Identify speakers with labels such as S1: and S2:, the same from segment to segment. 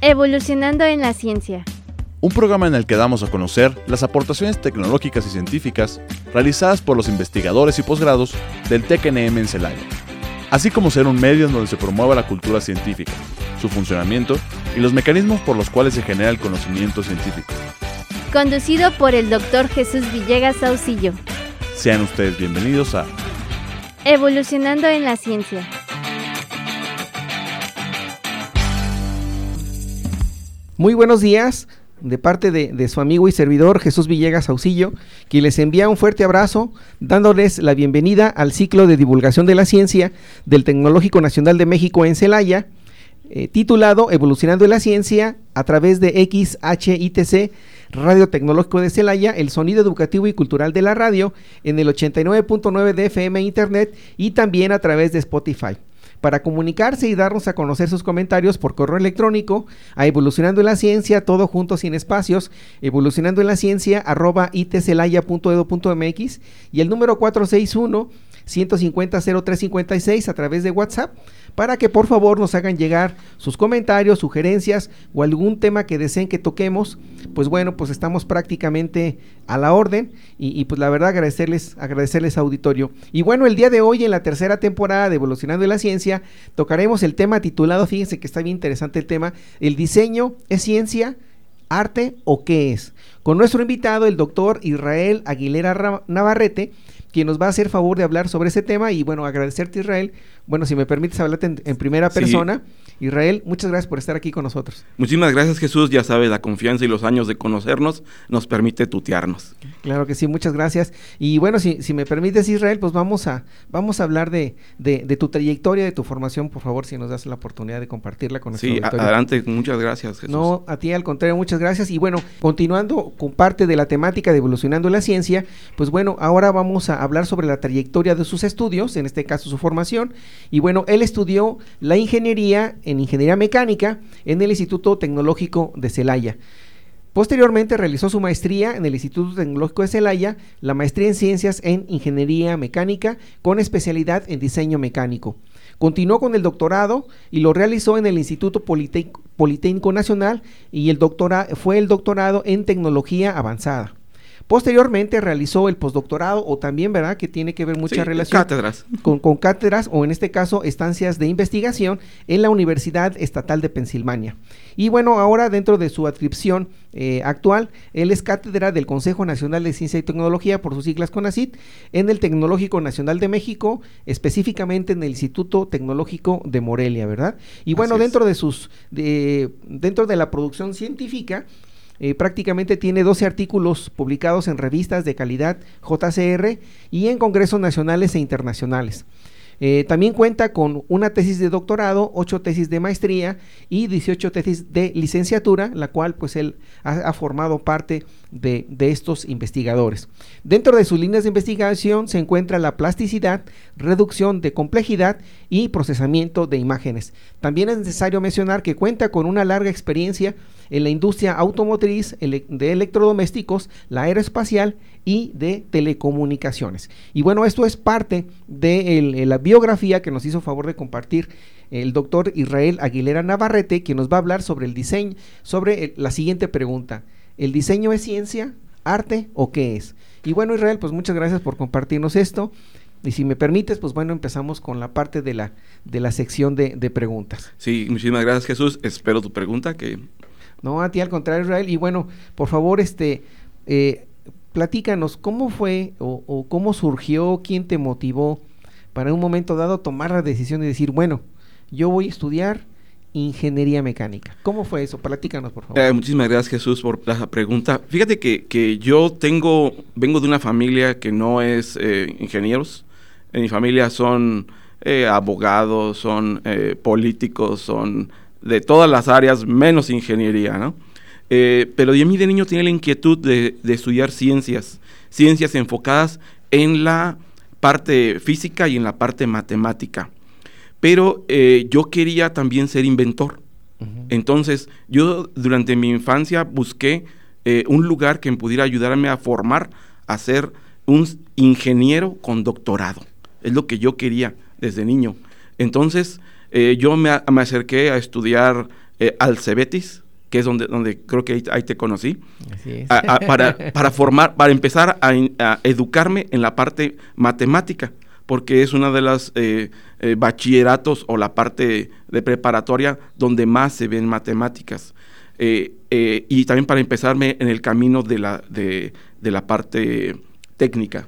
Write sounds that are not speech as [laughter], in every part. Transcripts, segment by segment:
S1: Evolucionando en la ciencia.
S2: Un programa en el que damos a conocer las aportaciones tecnológicas y científicas realizadas por los investigadores y posgrados del TECNM en Celaya, así como ser un medio en donde se promueva la cultura científica, su funcionamiento y los mecanismos por los cuales se genera el conocimiento científico.
S1: Conducido por el Dr. Jesús Villegas Saucillo.
S2: Sean ustedes bienvenidos a
S1: Evolucionando en la ciencia.
S3: Muy buenos días de parte de, su amigo y servidor Jesús Villegas Auxillo, quien les envía un fuerte abrazo, dándoles la bienvenida al ciclo de divulgación de la ciencia del Tecnológico Nacional de México en Celaya, eh, titulado Evolucionando la Ciencia a través de XHITC, Radio Tecnológico de Celaya, el sonido educativo y cultural de la radio, en el 89.9 de FM Internet y también a través de Spotify para comunicarse y darnos a conocer sus comentarios por correo electrónico a Evolucionando en la Ciencia, todo junto sin espacios, evolucionando en la ciencia arroba itcelaya.edu.mx y el número 461 150 0356 a través de WhatsApp para que por favor nos hagan llegar sus comentarios, sugerencias o algún tema que deseen que toquemos. Pues bueno, pues estamos prácticamente a la orden y, pues la verdad agradecerles, agradecerles auditorio. Y bueno, el día de hoy en la tercera temporada de Evolucionando de la Ciencia tocaremos el tema titulado, fíjense que está bien interesante el tema, el diseño es ciencia, arte o qué es. Con nuestro invitado, el doctor Israel Aguilera Navarrete, quien nos va a hacer favor de hablar sobre ese tema y bueno, agradecerte Israel. Bueno, si me permites hablarte en, primera persona. Israel, muchas gracias por estar aquí con nosotros.
S4: Muchísimas gracias Jesús, ya sabes, la confianza y los años de conocernos nos permite tutearnos.
S3: Claro que sí, muchas gracias. Y bueno, si, si me permites Israel, pues vamos a, vamos a hablar de, de, tu trayectoria, de tu formación, por favor, si nos das la oportunidad de compartirla con nosotros.
S4: Sí, adelante, muchas gracias
S3: Jesús. No, a ti al contrario, muchas gracias. Y bueno, continuando con parte de la temática de evolucionando la ciencia, pues bueno, ahora vamos a hablar sobre la trayectoria de sus estudios, en este caso su formación. Y bueno, él estudió la ingeniería en ingeniería mecánica en el Instituto Tecnológico de Celaya. Posteriormente realizó su maestría en el Instituto Tecnológico de Celaya, la maestría en ciencias en ingeniería mecánica con especialidad en diseño mecánico. Continuó con el doctorado y lo realizó en el Instituto Politécnico Nacional y el doctora, fue el doctorado en tecnología avanzada. Posteriormente realizó el postdoctorado o también, ¿verdad? Que tiene que ver mucha relación
S4: cátedras.
S3: Con, con, cátedras o en este caso estancias de investigación en la Universidad Estatal de Pensilvania. Y bueno, ahora dentro de su adscripción eh, actual, él es cátedra del Consejo Nacional de Ciencia y Tecnología, por sus siglas CONACIT, en el Tecnológico Nacional de México, específicamente en el Instituto Tecnológico de Morelia, ¿verdad? Y bueno, dentro de sus, de, dentro de la producción científica, eh, prácticamente tiene 12 artículos publicados en revistas de calidad JCR y en congresos nacionales e internacionales. Eh, también cuenta con una tesis de doctorado, ocho tesis de maestría y 18 tesis de licenciatura, la cual pues él ha, formado parte de, de, estos investigadores. Dentro de sus líneas de investigación se encuentra la plasticidad, reducción de complejidad y procesamiento de imágenes. También es necesario mencionar que cuenta con una larga experiencia en la industria automotriz, de electrodomésticos, la aeroespacial y de telecomunicaciones. Y bueno, esto es parte de la biografía que nos hizo favor de compartir el doctor Israel Aguilera Navarrete, que nos va a hablar sobre el diseño, sobre la siguiente pregunta. ¿El diseño es ciencia, arte o qué es? Y bueno, Israel, pues muchas gracias por compartirnos esto. Y si me permites, pues bueno, empezamos con la parte de la, de la sección de, de preguntas.
S4: Sí, muchísimas gracias Jesús. Espero tu pregunta que
S3: no, a ti al contrario, Israel. Y bueno, por favor, este, eh, platícanos, ¿cómo fue o, cómo surgió, quién te motivó para en un momento dado tomar la decisión de decir, bueno, yo voy a estudiar ingeniería mecánica. ¿Cómo fue eso? Platícanos, por favor.
S4: Eh, muchísimas gracias, Jesús, por la pregunta. Fíjate que, que, yo tengo, vengo de una familia que no es eh, ingenieros. En mi familia son abogados, son políticos, son de todas las áreas, menos ingeniería, ¿no? Eh, pero yo a mí de niño tenía la inquietud de, estudiar ciencias, ciencias enfocadas en la parte física y en la parte matemática. Pero eh, yo quería también ser inventor. Entonces, yo durante mi infancia busqué eh, un lugar que me pudiera ayudarme a formar a ser un ingeniero con doctorado. Es lo que yo quería desde niño. Entonces, eh, yo me, acerqué a estudiar eh, al Cebetis, que es donde, donde creo que ahí, te conocí, [laughs] para, formar, para empezar a, educarme en la parte matemática, porque es una de las eh, eh, bachilleratos o la parte de preparatoria donde más se ven matemáticas. y también para empezarme en el camino de la, de, la parte técnica.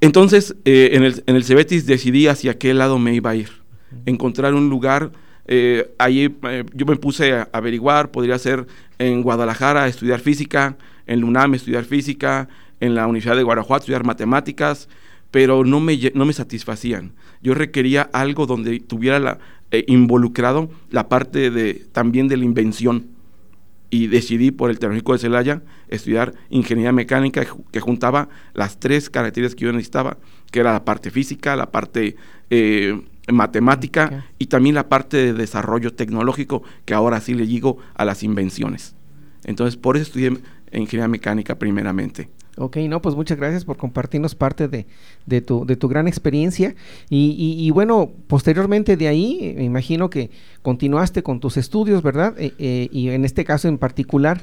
S4: Entonces, en, el, en el Cebetis decidí hacia qué lado me iba a ir. Encontrar un lugar eh, ahí eh, yo me puse a averiguar, podría ser en Guadalajara estudiar física, en LUNAM estudiar física, en la Universidad de Guanajuato estudiar matemáticas, pero no me, no me satisfacían. Yo requería algo donde tuviera eh, involucrado la parte de, también de la invención. Y decidí por el Tecnológico de Celaya estudiar ingeniería mecánica que juntaba las tres características que yo necesitaba, que era la parte física, la parte matemática y también la parte de desarrollo tecnológico, que ahora sí le digo a las invenciones. Entonces, por eso estudié ingeniería mecánica primeramente.
S3: Ok, no, pues muchas gracias por compartirnos parte de, de, tu, de tu gran experiencia. Y, y, bueno, posteriormente de ahí, me imagino que continuaste con tus estudios, ¿verdad? Eh, eh, y en este caso en particular,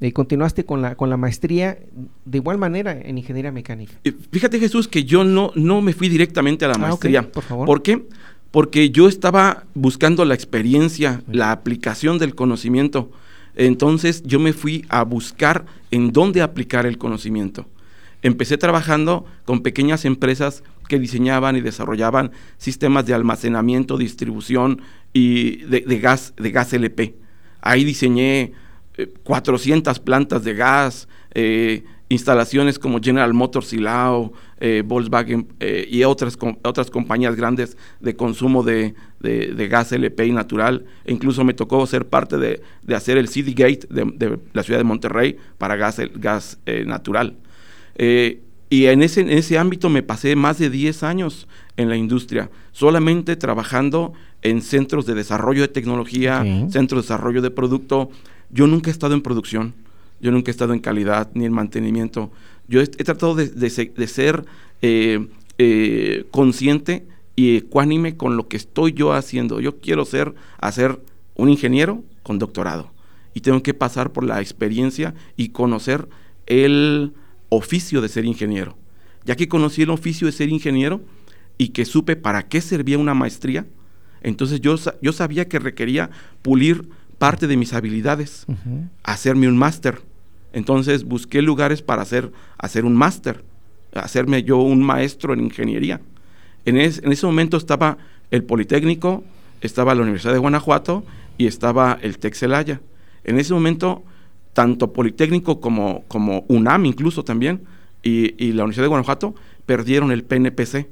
S3: eh, continuaste con la, con la maestría de igual manera en ingeniería mecánica.
S4: fíjate Jesús que yo no, no me fui directamente a la ah, maestría.
S3: por favor.
S4: ¿Por qué? porque yo estaba buscando la experiencia, la aplicación del conocimiento. Entonces yo me fui a buscar en dónde aplicar el conocimiento. Empecé trabajando con pequeñas empresas que diseñaban y desarrollaban sistemas de almacenamiento, distribución y de, gas, de gas LP. Ahí diseñé 400 eh, plantas de gas, eh, instalaciones como General Motors Silao, eh, Volkswagen eh, y otras, otras compañías grandes de consumo de, gas LP y natural. E incluso me tocó ser parte de, hacer el City Gate de, la ciudad de Monterrey para gas, gas natural. y en ese, en ese ámbito me pasé más de 10 años en la industria, solamente trabajando en centros de desarrollo de tecnología, centros de desarrollo de producto. Yo nunca he estado en producción yo nunca he estado en calidad ni en mantenimiento. Yo he, tratado de, ser eh, eh, consciente y ecuánime con lo que estoy yo haciendo. Yo quiero ser, hacer un ingeniero con doctorado. Y tengo que pasar por la experiencia y conocer el oficio de ser ingeniero. Ya que conocí el oficio de ser ingeniero y que supe para qué servía una maestría, entonces yo, yo sabía que requería pulir parte de mis habilidades, hacerme un máster. Entonces busqué lugares para hacer, hacer un máster, hacerme yo un maestro en ingeniería. En, en, ese momento estaba el Politécnico, estaba la Universidad de Guanajuato y estaba el Tec Celaya. En ese momento, tanto Politécnico como, como UNAM incluso también, y, y la Universidad de Guanajuato perdieron el PNPC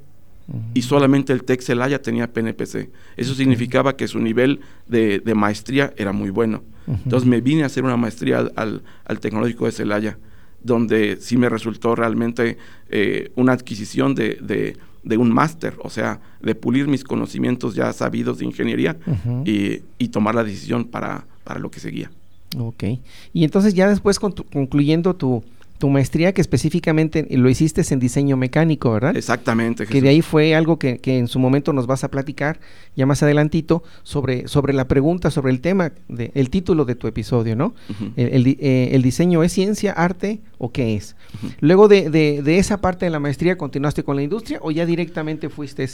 S4: y solamente el TEC Celaya tenía PNPC. Eso significaba que su nivel de, maestría era muy bueno. Entonces me vine a hacer una maestría al, Tecnológico de Celaya, donde sí me resultó realmente eh, una adquisición de, un máster, o sea, de pulir mis conocimientos ya sabidos de ingeniería y, tomar la decisión para, para lo que seguía.
S3: Ok. Y entonces ya después concluyendo tu, tu maestría que específicamente lo hiciste en diseño mecánico, ¿verdad?
S4: Exactamente.
S3: Que de ahí fue algo que, en su momento nos vas a platicar ya más adelantito sobre, sobre la pregunta, sobre el tema, de, el título de tu episodio, ¿no? Eh, el, diseño es ciencia, arte o qué es. Luego de, de, esa parte de la maestría, ¿continuaste con la industria o ya directamente fuiste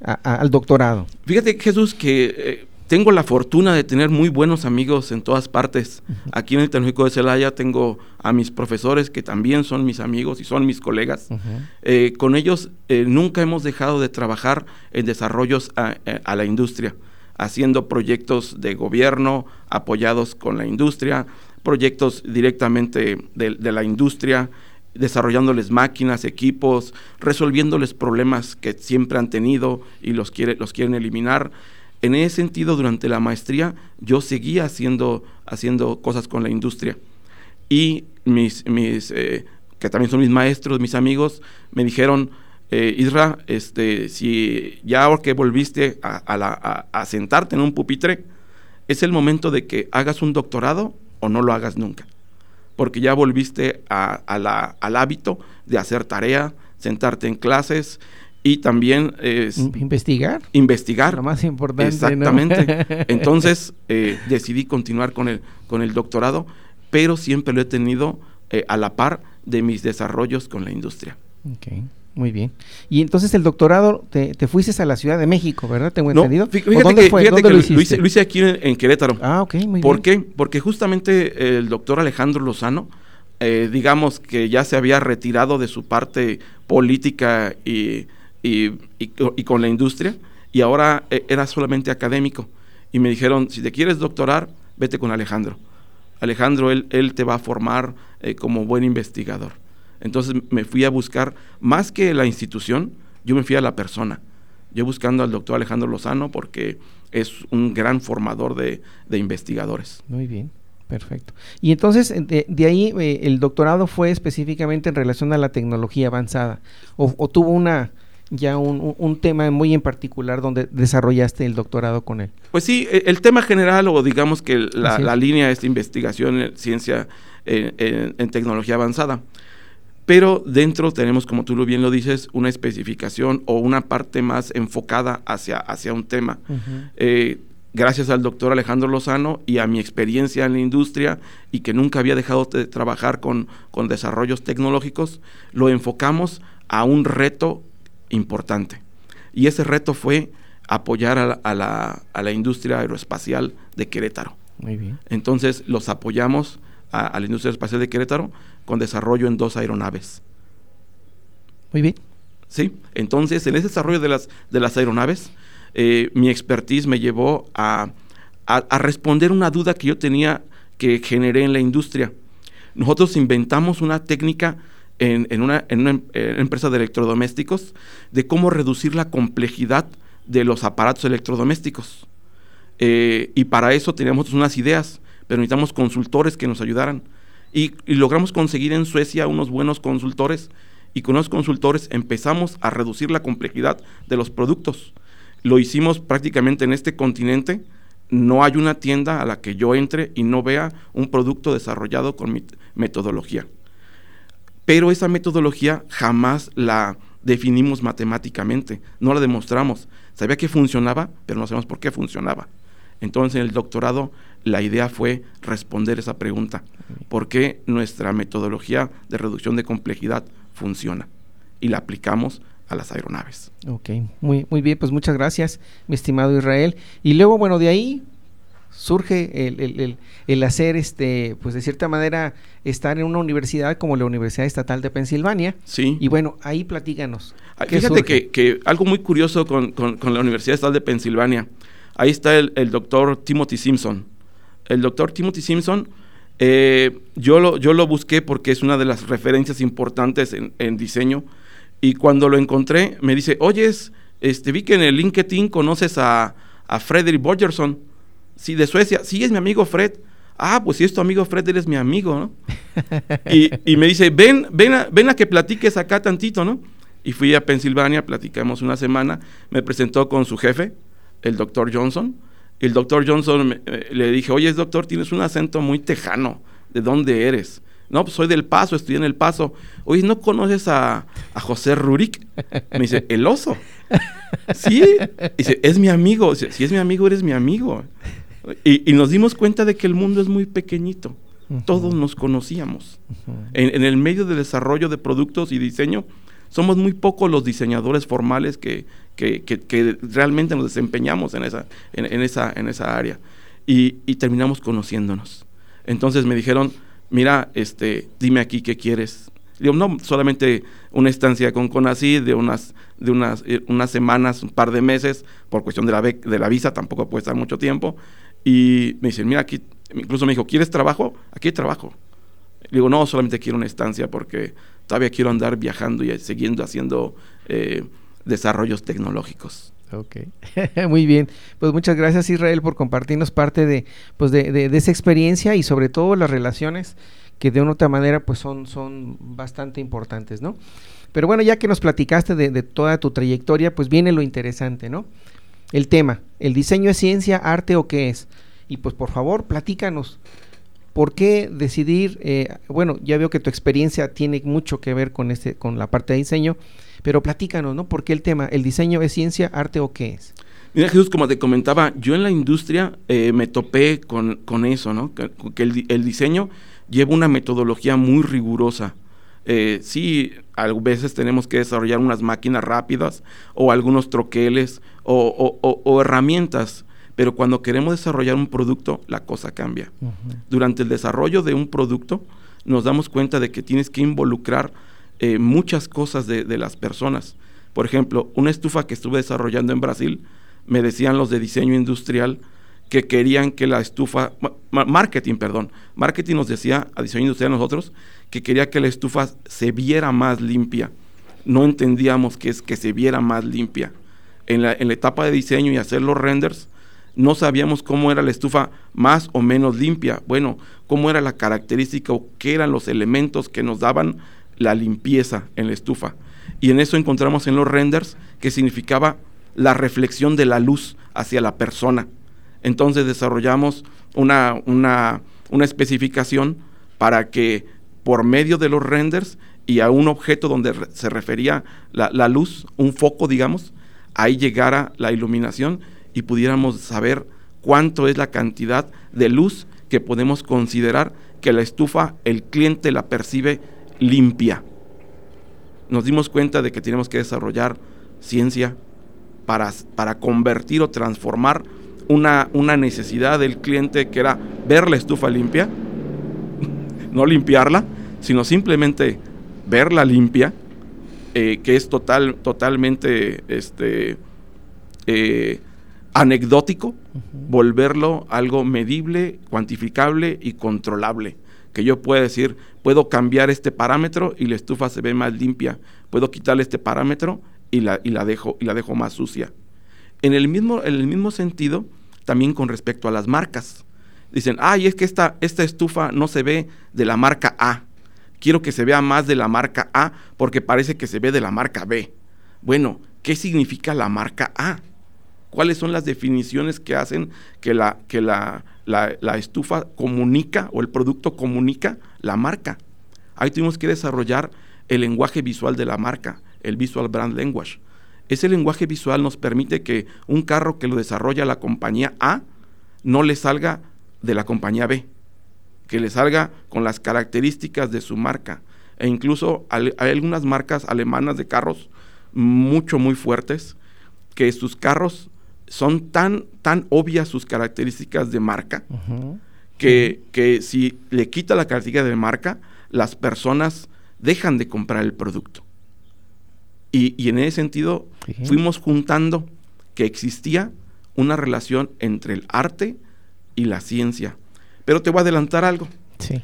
S3: al doctorado?
S4: Fíjate, Jesús, que... Eh, tengo la fortuna de tener muy buenos amigos en todas partes. Aquí en el Tecnológico de Celaya tengo a mis profesores que también son mis amigos y son mis colegas. Eh, con ellos eh, nunca hemos dejado de trabajar en desarrollos eh, a, la industria, haciendo proyectos de gobierno apoyados con la industria, proyectos directamente de, la industria, desarrollándoles máquinas, equipos, resolviéndoles problemas que siempre han tenido y los, quiere, los quieren eliminar. En ese sentido, durante la maestría, yo seguía haciendo, haciendo cosas con la industria. Y mis, mis eh, que también son mis maestros, mis amigos, me dijeron, eh, Isra, este, si ya que volviste a, sentarte en un pupitre, es el momento de que hagas un doctorado o no lo hagas nunca. Porque ya volviste al hábito de hacer tarea, sentarte en clases y también es
S3: investigar.
S4: Investigar.
S3: Lo más importante.
S4: Exactamente. [laughs] Entonces eh, decidí continuar con el, con el doctorado, pero siempre lo he tenido eh, a la par de mis desarrollos con la industria.
S3: Ok, muy bien. Y entonces el doctorado te, fuiste a la Ciudad de México, ¿verdad? Tengo entendido.
S4: Fíjate ¿Dónde que, fue? ¿Dónde lo, hice, lo, hice, aquí en, Querétaro.
S3: Ah, ok, muy
S4: ¿Por qué? Porque justamente el doctor Alejandro Lozano, eh, digamos que ya se había retirado de su parte política y, y, y, con la industria, y ahora eh, era solamente académico. Y me dijeron, si te quieres doctorar, vete con Alejandro. Alejandro, él, él te va a formar eh, como buen investigador. Entonces me fui a buscar, más que la institución, yo me fui a la persona. Yo buscando al doctor Alejandro Lozano porque es un gran formador de, investigadores.
S3: Muy bien. Perfecto. Y entonces, de, ahí, eh, el doctorado fue específicamente en relación a la tecnología avanzada, o tuvo una, ya un, tema muy en particular donde desarrollaste el doctorado con él.
S4: Pues sí, e, el, tema general o digamos que la, línea es investigación en ciencia en, tecnología avanzada. Pero dentro tenemos, como tú bien lo dices, una especificación o una parte más enfocada hacia, hacia un tema. Eh, gracias al doctor Alejandro Lozano y a mi experiencia en la industria y que nunca había dejado de trabajar con, con desarrollos tecnológicos, lo enfocamos a un reto importante. Y ese reto fue apoyar a la, industria aeroespacial de Querétaro.
S3: Muy bien.
S4: Entonces los apoyamos a, la industria aeroespacial de Querétaro con desarrollo en dos aeronaves.
S3: Muy bien.
S4: Sí, entonces en ese desarrollo de las, de las aeronaves, eh, mi expertise me llevó a, a responder una duda que yo tenía que generé en la industria. Nosotros inventamos una técnica en, una, em, eh, empresa de electrodomésticos de cómo reducir la complejidad de los aparatos electrodomésticos. Eh, y para eso teníamos unas ideas, pero necesitamos consultores que nos ayudaran. Y, logramos conseguir en Suecia unos buenos consultores y con los consultores empezamos a reducir la complejidad de los productos. Lo hicimos prácticamente en este continente. No hay una tienda a la que yo entre y no vea un producto desarrollado con mi metodología pero esa metodología jamás la definimos matemáticamente, no la demostramos. Sabía que funcionaba, pero no sabemos por qué funcionaba. Entonces en el doctorado la idea fue responder esa pregunta, ¿por qué nuestra metodología de reducción de complejidad funciona? Y la aplicamos a las aeronaves.
S3: Ok, muy, muy bien, pues muchas gracias, mi estimado Israel. Y luego, bueno, de ahí surge el, hacer, este, pues de cierta manera, estar en una universidad como la Universidad Estatal de Pensilvania.
S4: Sí.
S3: Y bueno, ahí platícanos.
S4: Ah, fíjate que, algo muy curioso con, la Universidad Estatal de Pensilvania, ahí está el, doctor Timothy Simpson. El doctor Timothy Simpson, eh, yo, lo, yo lo busqué porque es una de las referencias importantes en, diseño. Y cuando lo encontré, me dice, oyes, este, vi que en el LinkedIn conoces a, a Frederick Borgerson. Sí, de Suecia. Sí, es mi amigo Fred. Ah, pues si es tu amigo Fred, eres mi amigo, ¿no? [laughs] y, me dice, ven, ven a, ven a que platiques acá tantito, ¿no? Y fui a Pensilvania, platicamos una semana, me presentó con su jefe, el doctor Johnson. Y el doctor Johnson eh, le dije, oye, doctor, tienes un acento muy tejano. ¿De dónde eres? No, pues soy del Paso, estudié en el Paso. Oye, ¿no conoces a, a José Rurik? Me dice, el oso. [laughs] sí. Dice, es mi amigo. si es mi amigo, eres mi amigo. Y, nos dimos cuenta de que el mundo es muy pequeñito. Todos nos conocíamos. en, el medio del desarrollo de productos y diseño, somos muy pocos los diseñadores formales que, realmente nos desempeñamos en esa, en, esa, en esa área. Y, terminamos conociéndonos. Entonces me dijeron, mira, este, dime aquí qué quieres. Digo, no, solamente una estancia con Conacyt de unas, de unas, eh, unas semanas, un par de meses, por cuestión de la, de la visa, tampoco puede estar mucho tiempo. Y me dicen, mira, aquí, incluso me dijo, ¿quieres trabajo? Aquí hay trabajo. Le digo, no, solamente quiero una estancia porque todavía quiero andar viajando y siguiendo haciendo eh, desarrollos tecnológicos.
S3: Ok, [laughs] muy bien. Pues muchas gracias Israel por compartirnos parte de, pues de, de, esa experiencia y sobre todo las relaciones que de una u otra manera pues son, son bastante importantes, ¿no? Pero bueno, ya que nos platicaste de, de toda tu trayectoria, pues viene lo interesante, ¿no? El tema, ¿el diseño es ciencia, arte o qué es? Y pues por favor, platícanos. ¿Por qué decidir? Eh, bueno, ya veo que tu experiencia tiene mucho que ver con, este, con la parte de diseño, Pero platícanos, ¿no? ¿Por qué el tema? ¿El diseño es ciencia, arte o qué es?
S4: Mira Jesús, como te comentaba, yo en la industria eh, me topé con, con, eso, ¿no? Que, el, diseño lleva una metodología muy rigurosa. Eh, sí, a veces tenemos que desarrollar unas máquinas rápidas o algunos troqueles o, o, o herramientas, pero cuando queremos desarrollar un producto, la cosa cambia. Uh -huh. Durante el desarrollo de un producto, nos damos cuenta de que tienes que involucrar eh, muchas cosas de, de las personas. Por ejemplo, una estufa que estuve desarrollando en Brasil, me decían los de diseño industrial que querían que la estufa, marketing, perdón, marketing nos decía a diseño industrial nosotros que quería que la estufa se viera más limpia. No entendíamos que es que se viera más limpia. En la, en la etapa de diseño y hacer los renders, no sabíamos cómo era la estufa más o menos limpia. Bueno, cómo era la característica o qué eran los elementos que nos daban la limpieza en la estufa. Y en eso encontramos en los renders que significaba la reflexión de la luz hacia la persona. Entonces desarrollamos una, una, una, especificación para que por medio de los renders y a un objeto donde se refería la, la, luz, un foco, digamos, ahí llegara la iluminación y pudiéramos saber cuánto es la cantidad de luz que podemos considerar que la estufa, el cliente la percibe limpia. Nos dimos cuenta de que tenemos que desarrollar ciencia para, para convertir o transformar una, una, necesidad del cliente que era ver la estufa limpia, [laughs] no limpiarla, sino simplemente verla limpia, eh, que es total, totalmente este, eh, anecdótico, uh -huh. volverlo algo medible, cuantificable y controlable. Que yo pueda decir, puedo cambiar este parámetro y la estufa se ve más limpia, puedo quitarle este parámetro y la, y la, dejo, y la dejo más sucia. En el mismo, en el mismo sentido, también con respecto a las marcas. Dicen, ay, es que esta, esta estufa no se ve de la marca A. Quiero que se vea más de la marca A porque parece que se ve de la marca B. Bueno, ¿qué significa la marca A? ¿Cuáles son las definiciones que hacen que la, que la, la, estufa comunica o el producto comunica la marca? Ahí tuvimos que desarrollar el lenguaje visual de la marca, el Visual Brand Language ese lenguaje visual nos permite que un carro que lo desarrolla la compañía A no le salga de la compañía B, que le salga con las características de su marca. E incluso hay algunas marcas alemanas de carros mucho, muy fuertes, que sus carros son tan, tan obvias sus características de marca, uh -huh. que, que si le quita la característica de marca, las personas dejan de comprar el producto. Y, y, en ese sentido fuimos juntando que existía una relación entre el arte y la ciencia. Pero te voy a adelantar algo.
S3: Sí.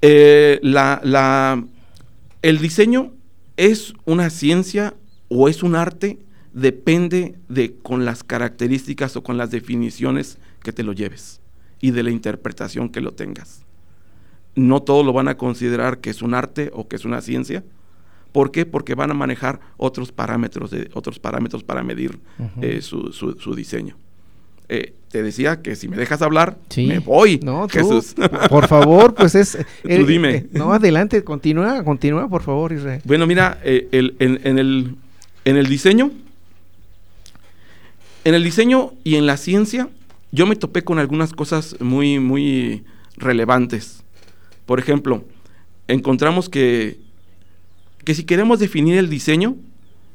S4: Eh, la, la, el diseño es una ciencia o es un arte, depende de con las características o con las definiciones que te lo lleves y de la interpretación que lo tengas. No todos lo van a considerar que es un arte o que es una ciencia, ¿Por qué? Porque van a manejar otros parámetros, de, otros parámetros para medir uh -huh. eh, su, su, su, diseño. Eh, te decía que si me dejas hablar, sí. me voy,
S3: no, tú, Jesús. [laughs] Por favor, pues es... [laughs]
S4: tú dime.
S3: Eh, no, adelante, continúa, continúa, por favor, Israel.
S4: Bueno, mira, eh, el, en, en, el, en el diseño, en el diseño y en la ciencia, yo me topé con algunas cosas muy, muy relevantes. Por ejemplo, encontramos que que si queremos definir el diseño,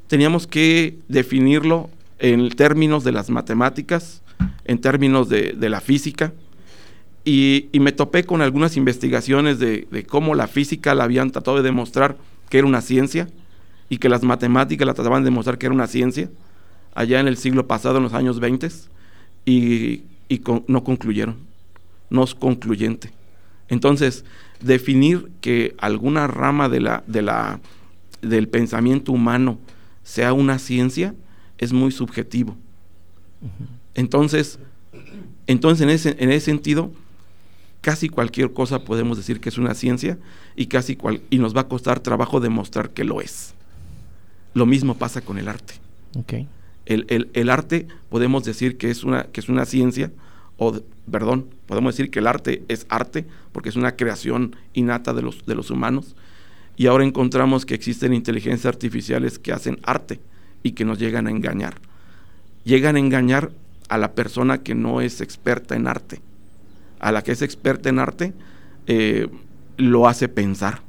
S4: teníamos que definirlo en términos de las matemáticas, en términos de, de la física, y, me topé con algunas investigaciones de, cómo la física la habían tratado de demostrar que era una ciencia, y que las matemáticas la trataban de demostrar que era una ciencia, allá en el siglo pasado, en los años 20, y, no concluyeron, no es concluyente. Entonces, definir que alguna rama de la, de la del pensamiento humano sea una ciencia es muy subjetivo. Entonces, entonces en ese, en ese sentido, casi cualquier cosa podemos decir que es una ciencia y casi cual, y nos va a costar trabajo demostrar que lo es. Lo mismo pasa con el arte.
S3: Okay.
S4: El, el, el, arte podemos decir que es una, que es una ciencia, o perdón, podemos decir que el arte es arte porque es una creación innata de los, de los humanos, Y ahora encontramos que existen inteligencias artificiales que hacen arte y que nos llegan a engañar. Llegan a engañar a la persona que no es experta en arte. A la que es experta en arte eh, lo hace pensar.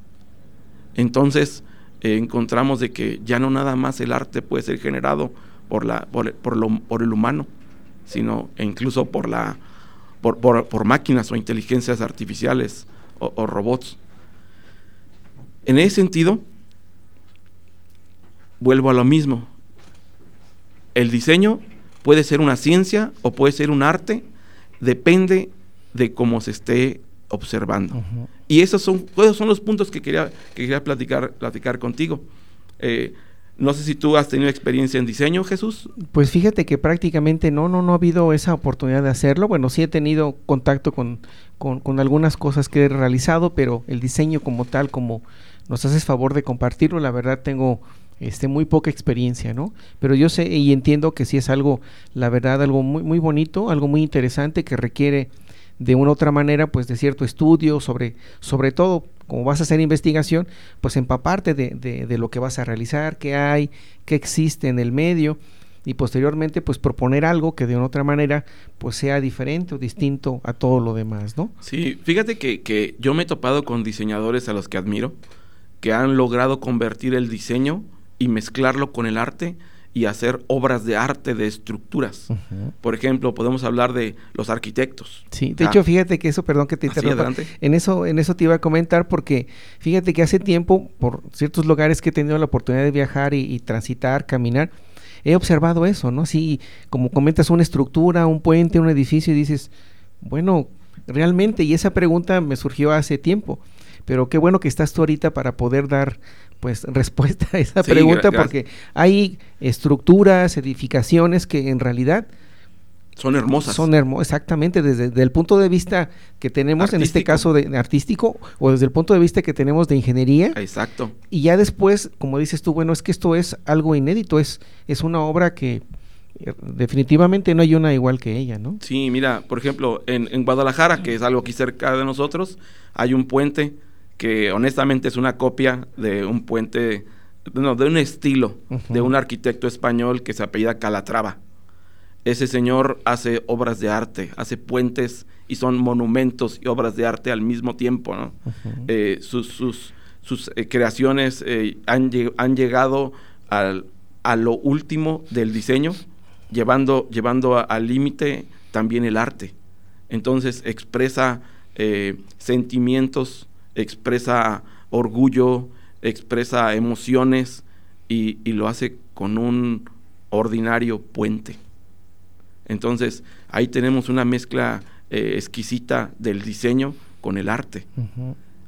S4: Entonces eh, encontramos de que ya no nada más el arte puede ser generado por, la, por, por, el humano, sino incluso por, la, por, por máquinas o inteligencias artificiales o robots. En ese sentido, vuelvo a lo mismo. El diseño puede ser una ciencia o puede ser un arte, depende de cómo se esté observando. Y esos son, esos son los puntos que quería, que quería platicar, platicar contigo. Eh, no sé si tú has tenido experiencia en diseño, Jesús.
S3: Pues fíjate que prácticamente no, no, no ha habido esa oportunidad de hacerlo. Bueno, sí he tenido contacto con, con, con algunas cosas que he realizado, pero el diseño como tal, como nos haces favor de compartirlo, la verdad tengo este, muy poca experiencia, ¿no? Pero yo sé y entiendo que sí es algo, la verdad, algo muy, muy bonito, algo muy interesante que requiere de una otra manera, pues de cierto estudio sobre, sobre todo, como vas a hacer investigación, pues empaparte de, de, de lo que vas a realizar, qué hay, qué existe en el medio y posteriormente pues proponer algo que de una otra manera pues sea diferente o distinto a todo lo demás, ¿no?
S4: Sí, fíjate que, que yo me he topado con diseñadores a los que admiro, que han logrado convertir el diseño y mezclarlo con el arte y hacer obras de arte de estructuras. Por ejemplo, podemos hablar de los arquitectos.
S3: Sí, de hecho, fíjate que eso, perdón que te interrumpa, en eso, en eso te iba a comentar porque fíjate que hace tiempo, por ciertos lugares que he tenido la oportunidad de viajar y, transitar, caminar, he observado eso, ¿no? Así como comentas una estructura, un puente, un edificio y dices, bueno, realmente, y esa pregunta me surgió hace tiempo, pero qué bueno que estás tú ahorita para poder dar pues [laughs] respuesta a esa pregunta porque hay estructuras, edificaciones que en realidad
S4: son hermosas.
S3: Son hermosas, exactamente, desde, el punto de vista que tenemos, en este caso de, artístico, o desde el punto de vista que tenemos de ingeniería.
S4: Exacto.
S3: Y ya después, como dices tú, bueno, es que esto es algo inédito, es, es una obra que eh, definitivamente no hay una igual que ella, ¿no?
S4: Sí, mira, por ejemplo, en, en Guadalajara, que es algo aquí cerca de nosotros, hay un puente que honestamente es una copia de un puente, no, de un estilo de un arquitecto español que se apellida Calatrava. Ese señor hace obras de arte, hace puentes y son monumentos y obras de arte al mismo tiempo. ¿no? Eh, sus, sus, sus eh, creaciones eh, han, han, llegado al, a lo último del diseño, llevando, llevando al límite también el arte. Entonces expresa sentimientos expresa orgullo, expresa emociones y, lo hace con un ordinario puente. Entonces, ahí tenemos una mezcla eh, exquisita del diseño con el arte.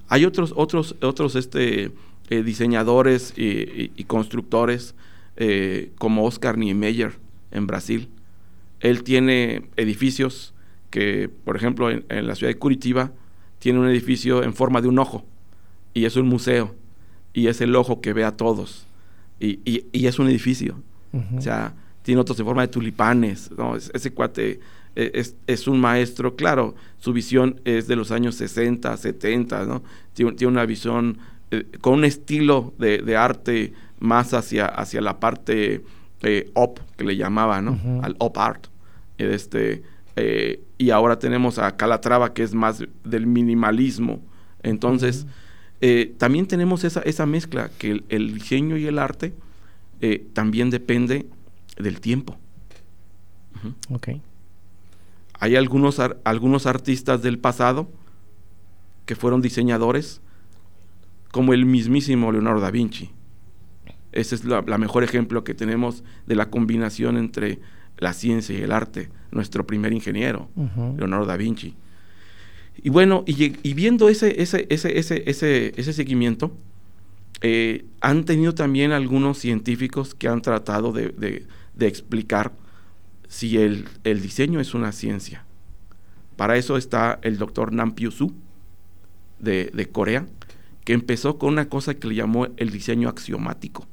S4: Hay otros, otros, otros este, eh, diseñadores y, constructores eh, como Oscar Niemeyer en Brasil. Él tiene edificios que, por ejemplo, en la ciudad de Curitiba, tiene un edificio en forma de un ojo y es un museo y es el ojo que ve a todos y, y, es un edificio. O sea, tiene otros en forma de tulipanes. ¿no? ese cuate e, es, es, un maestro, claro, su visión es de los años 60, 70, ¿no? Tiene, tiene una visión eh, con un estilo de, de, arte más hacia, hacia la parte eh, op, que le llamaba, ¿no? Al op art. Este, eh, y ahora tenemos a Calatrava, que es más del minimalismo. Entonces, eh, también tenemos esa, esa mezcla, que el, diseño y el arte eh, también depende del tiempo. Hay algunos, algunos artistas del pasado que fueron diseñadores, como el mismísimo Leonardo da Vinci. Ese es la mejor ejemplo que tenemos de la combinación entre la ciencia y el arte, nuestro primer ingeniero, Leonardo da Vinci. Y bueno, y, viendo ese, ese, ese, ese, ese, ese seguimiento, eh, han tenido también algunos científicos que han tratado de, explicar si el, diseño es una ciencia. Para eso está el doctor Nam Pyu Su de, de Corea, que empezó con una cosa que le llamó el diseño axiomático,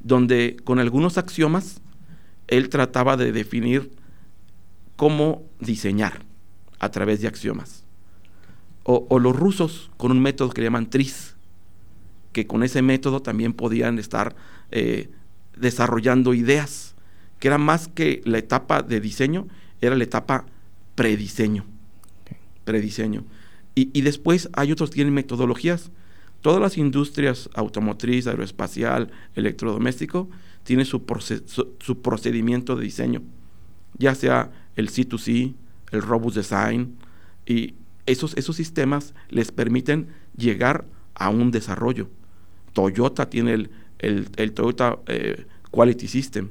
S4: donde con algunos axiomas él trataba de definir cómo diseñar a través de axiomas. O, los rusos con un método que llaman TRIS, que con ese método también podían estar eh, desarrollando ideas, que era más que la etapa de diseño, era la etapa prediseño. Prediseño. Y, y después hay otros que tienen metodologías. Todas las industrias automotriz, aeroespacial, electrodoméstico, tienen su, su, procedimiento de diseño, ya sea el C2C, el Robust Design, y esos, esos sistemas les permiten llegar a un desarrollo. Toyota tiene el, el, Toyota eh, Quality System,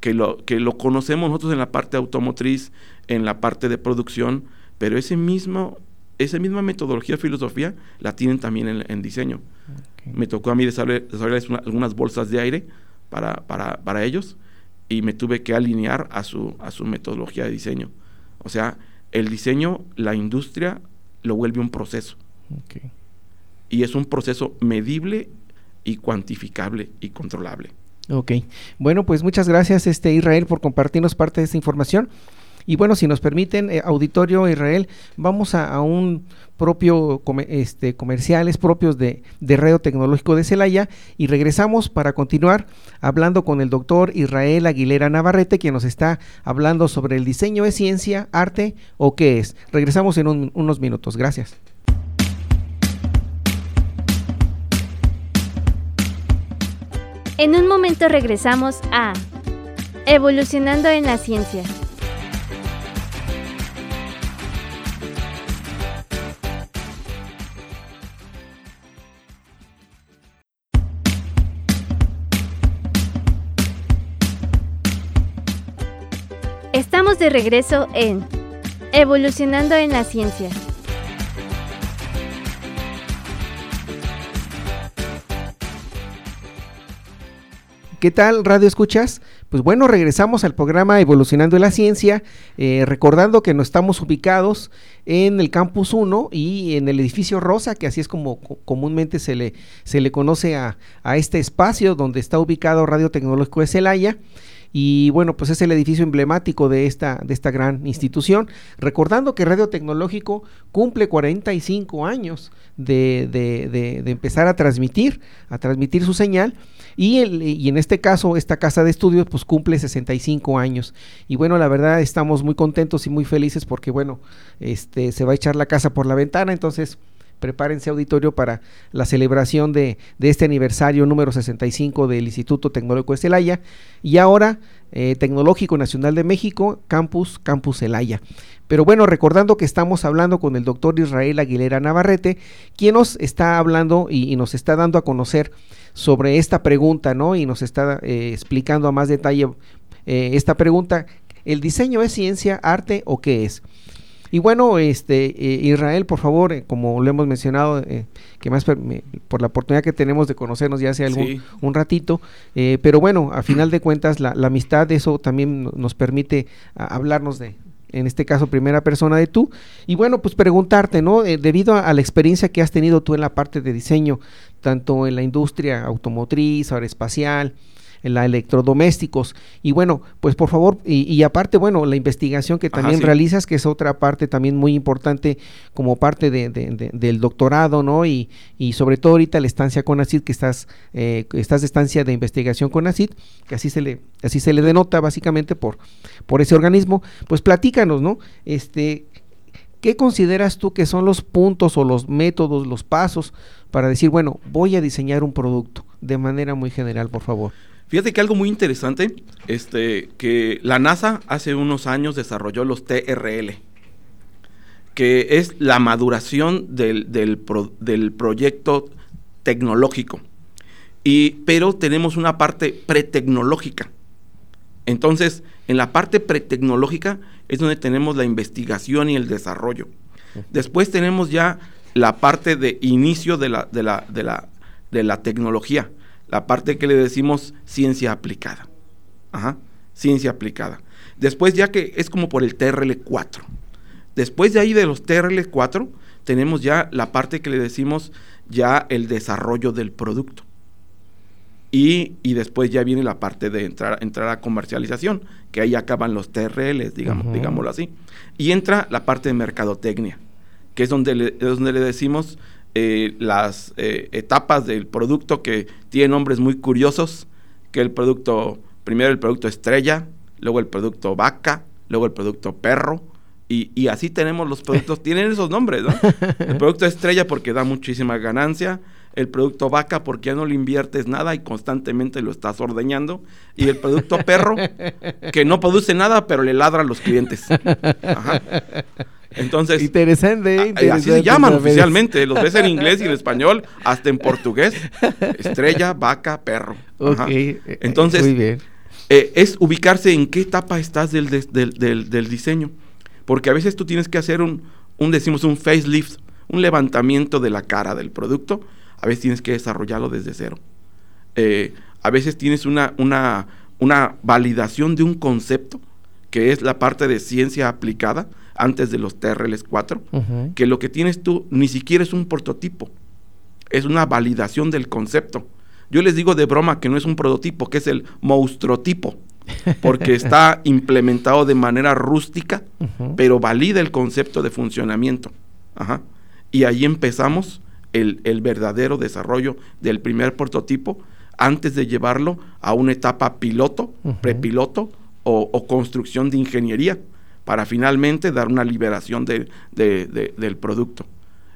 S4: que lo, que lo conocemos nosotros en la parte automotriz, en la parte de producción, pero ese mismo, esa misma metodología, filosofía, la tienen también en, diseño. Me tocó a mí desarrollar, algunas bolsas de aire para, para, para, ellos y me tuve que alinear a su, a su metodología de diseño. O sea, el diseño, la industria lo vuelve un proceso. Y es un proceso medible y cuantificable y controlable.
S3: Ok, bueno, pues muchas gracias este Israel por compartirnos parte de esta información. Y bueno, si nos permiten, eh, auditorio Israel, vamos a, un propio este, comerciales propios de, de Radio Tecnológico de Celaya y regresamos para continuar hablando con el doctor Israel Aguilera Navarrete, quien nos está hablando sobre el diseño de ciencia, arte o qué es. Regresamos en unos minutos. Gracias.
S1: En un momento regresamos a Evolucionando en la Ciencia. De regreso en Evolucionando en la Ciencia.
S3: ¿Qué tal, Radio Escuchas? Pues bueno, regresamos al programa Evolucionando en la Ciencia, eh, recordando que nos estamos ubicados en el Campus 1 y en el edificio Rosa, que así es como comúnmente se le, se le conoce a, a este espacio donde está ubicado Radio Tecnológico de Celaya y bueno, pues es el edificio emblemático de esta, de esta gran institución. Recordando que Radio Tecnológico cumple 45 años de, de, de, empezar a transmitir, a transmitir su señal. Y, el, y, en este caso, esta casa de estudios pues cumple 65 años. Y bueno, la verdad estamos muy contentos y muy felices porque bueno, este se va a echar la casa por la ventana, entonces prepárense auditorio para la celebración de, este aniversario número 65 del Instituto Tecnológico de Celaya y ahora eh, Tecnológico Nacional de México, Campus, Campus Celaya. Pero bueno, recordando que estamos hablando con el doctor Israel Aguilera Navarrete, quien nos está hablando y, nos está dando a conocer sobre esta pregunta, ¿no? Y nos está eh, explicando a más detalle eh, esta pregunta, ¿el diseño es ciencia, arte o qué es? Y bueno, este eh, Israel, por favor, eh, como lo hemos mencionado, eh, que más por la oportunidad que tenemos de conocernos ya hace algún un ratito, pero bueno, a final de cuentas la, la amistad, eso también nos permite hablarnos de, en este caso primera persona de tú, y bueno, pues preguntarte, ¿no? debido a, la experiencia que has tenido tú en la parte de diseño, tanto en la industria automotriz, aeroespacial, la electrodomésticos. Y bueno, pues por favor, y, aparte, bueno, la investigación que también realizas, que es otra parte también muy importante como parte de, del doctorado, ¿no? Y, y, sobre todo ahorita la estancia con ACID, que estás, eh, estás de estancia de investigación con ACID, que así se le, así se le denota básicamente por, por ese organismo. Pues platícanos, ¿no? Este, ¿Qué consideras tú que son los puntos o los métodos, los pasos para decir, bueno, voy a diseñar un producto de manera muy general, por favor?
S4: Fíjate que algo muy interesante, este, que la NASA hace unos años desarrolló los TRL, que es la maduración del, del, proyecto tecnológico. Y, pero tenemos una parte pretecnológica. Entonces, en la parte pretecnológica es donde tenemos la investigación y el desarrollo. Después tenemos ya la parte de inicio de la, de la, de la, de la tecnología, la parte que le decimos ciencia aplicada. Ajá, ciencia aplicada. Después ya que es como por el TRL4. Después de ahí de los TRL4 tenemos ya la parte que le decimos ya el desarrollo del producto. Y, después ya viene la parte de entrar, entrar a comercialización, que ahí acaban los TRLs, digamos, digámoslo así. Y entra la parte de mercadotecnia, que es donde le, donde le decimos eh, las eh, etapas del producto que tienen nombres muy curiosos, que el producto, primero el producto estrella, luego el producto vaca, luego el producto perro, y, y así tenemos los productos, [laughs] tienen esos nombres, ¿no? El [laughs] producto estrella porque da muchísima ganancia, el producto vaca porque ya no le inviertes nada y constantemente lo estás ordeñando, y el producto perro [laughs] que no produce nada pero le ladra a los clientes. Ajá. Entonces,
S3: interesante,
S4: a- así se llaman oficialmente, los ves en inglés y en español, hasta en portugués, [laughs] estrella, vaca, perro. Ajá.
S3: Ok, eh,
S4: Entonces,
S3: muy bien.
S4: eh, es ubicarse en qué etapa estás del, des- del, del- del diseño. Porque a veces tú tienes que hacer un, un, decimos, un facelift, un levantamiento de la cara del producto. A veces tienes que desarrollarlo desde cero. Eh, a veces tienes una, una, una validación de un concepto, que es la parte de ciencia aplicada, antes de los TRLs 4,
S3: Ujú.
S4: que lo que tienes tú ni siquiera es un prototipo, es una validación del concepto. Yo les digo de broma que no es un prototipo, que es el monstruotipo, porque [laughs] está implementado de manera rústica, pero valida el concepto de funcionamiento. Ajá. Y ahí empezamos el, el verdadero desarrollo del primer prototipo antes de llevarlo a una etapa piloto, prepiloto o, o construcción de ingeniería para finalmente dar una liberación de- de- de- del producto.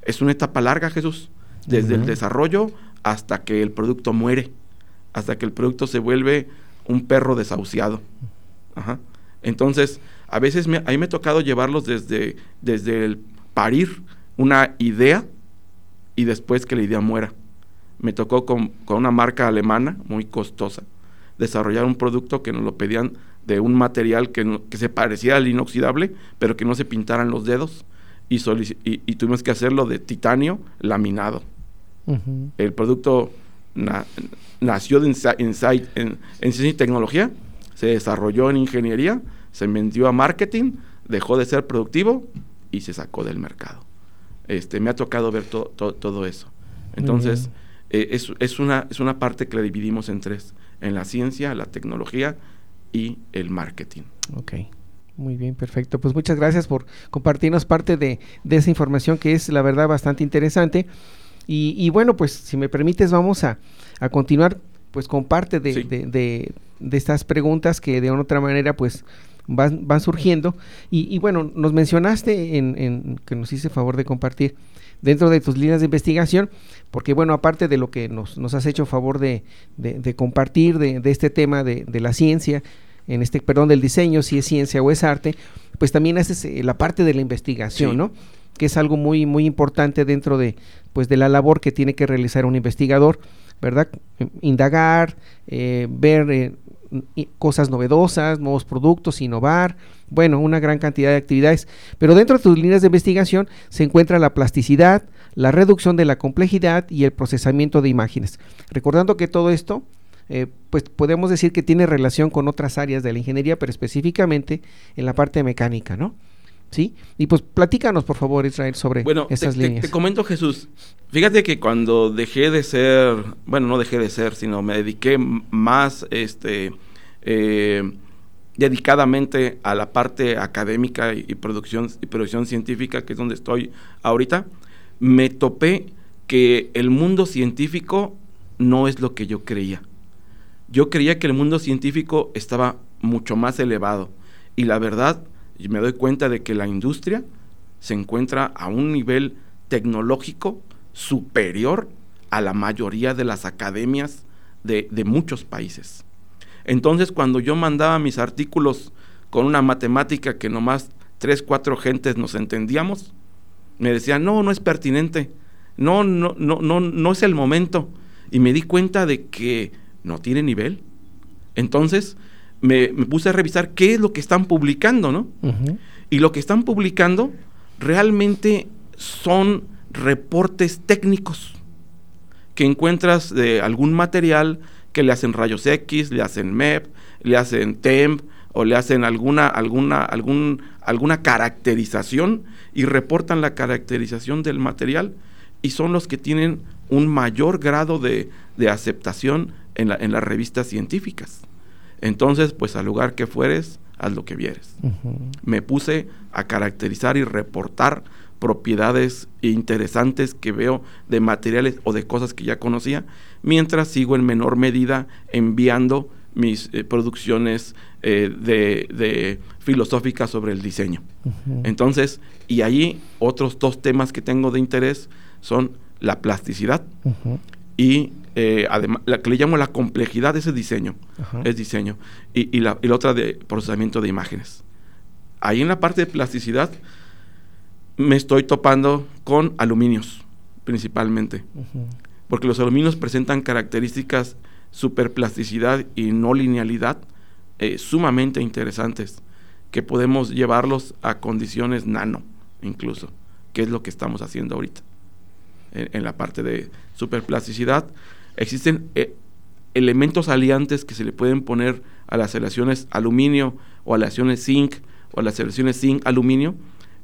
S4: Es una etapa larga, Jesús, desde el desarrollo hasta que el producto muere, hasta que el producto se vuelve un perro desahuciado. Ajá. Entonces, a veces me, a mí me ha tocado llevarlos desde, desde el parir una idea y después que la idea muera. Me tocó con, con una marca alemana muy costosa desarrollar un producto que nos lo pedían de un material que, no- que se pareciera al inoxidable, pero que no se pintaran los dedos. Y, y, y tuvimos que hacerlo de titanio laminado. El producto na- nació de Insi- Insight en, en ciencia y tecnología, se desarrolló en ingeniería, se vendió a marketing, dejó de ser productivo y se sacó del mercado. Este, me ha tocado ver to- to- todo eso. Entonces, eh, es, es una, es una parte que la dividimos en tres, en la ciencia, la tecnología y el marketing.
S3: Ok. Muy bien, perfecto. Pues muchas gracias por compartirnos parte de, de esa información que es la verdad bastante interesante. Y, y bueno, pues si me permites vamos a, a continuar pues con parte de,
S4: Sí.
S3: de- de- estas preguntas que de una otra manera pues van, van surgiendo. Y, y bueno, nos mencionaste en, en- que nos hice favor de compartir dentro de tus líneas de investigación, porque bueno, aparte de lo que nos, nos has hecho favor de, de- de compartir de, de este tema de, la ciencia, en este, perdón, del diseño, si es ciencia o es arte, pues también haces eh, la parte de la investigación,
S4: Sí.
S3: ¿no? Que es algo muy, muy importante dentro de, pues, de la labor que tiene que realizar un investigador, ¿verdad? Indagar, eh, ver eh, cosas novedosas, nuevos productos, innovar, bueno, una gran cantidad de actividades. Pero dentro de tus líneas de investigación se encuentra la plasticidad, la reducción de la complejidad y el procesamiento de imágenes. Recordando que todo esto, eh, pues podemos decir que tiene relación con otras áreas de la ingeniería, pero específicamente en la parte mecánica, ¿no? ¿Sí? Y pues platícanos, por favor, Israel, sobre
S4: Bueno, te,
S3: esas
S4: te-
S3: líneas.
S4: te comento Jesús, fíjate que cuando dejé de ser, bueno, no dejé de ser, sino me dediqué más, este, eh, dedicadamente a la parte académica y, y producción y producción científica, que es donde estoy ahorita, me topé que el mundo científico no es lo que yo creía. Yo creía que el mundo científico estaba mucho más elevado y la verdad y me doy cuenta de que la industria se encuentra a un nivel tecnológico superior a la mayoría de las academias de, de muchos países. Entonces, cuando yo mandaba mis artículos con una matemática que nomás tres, cuatro gentes nos entendíamos, me decían, no, no es pertinente, no, no, no, no, no es el momento. Y me di cuenta de que no tiene nivel. Entonces, me, me puse a revisar qué es lo que están publicando, ¿no? Y lo que están publicando realmente son reportes técnicos que encuentras de algún material que le hacen rayos X, le hacen MEP, le hacen TEMP o le hacen alguna, alguna, algún, alguna caracterización y reportan la caracterización del material y son los que tienen un mayor grado de, de aceptación en, la- en las revistas científicas. Entonces, pues al lugar que fueres, haz lo que vieres. Me puse a caracterizar y reportar propiedades interesantes que veo de materiales o de cosas que ya conocía, mientras sigo en menor medida enviando mis eh, producciones eh, de, filosóficas sobre el diseño. Entonces, y allí otros dos temas que tengo de interés son la plasticidad y eh, además la que le llamo la complejidad de ese diseño, es diseño, y, y, la, y la otra de procesamiento de imágenes. Ahí en la parte de plasticidad, me estoy topando con aluminios, principalmente. Porque los aluminios presentan características superplasticidad y no linealidad eh, sumamente interesantes, que podemos llevarlos a condiciones nano, incluso, que es lo que estamos haciendo ahorita. En, la parte de superplasticidad, existen eh, elementos aliantes que se le pueden poner a las aleaciones aluminio o aleaciones zinc o a las aleaciones zinc-aluminio,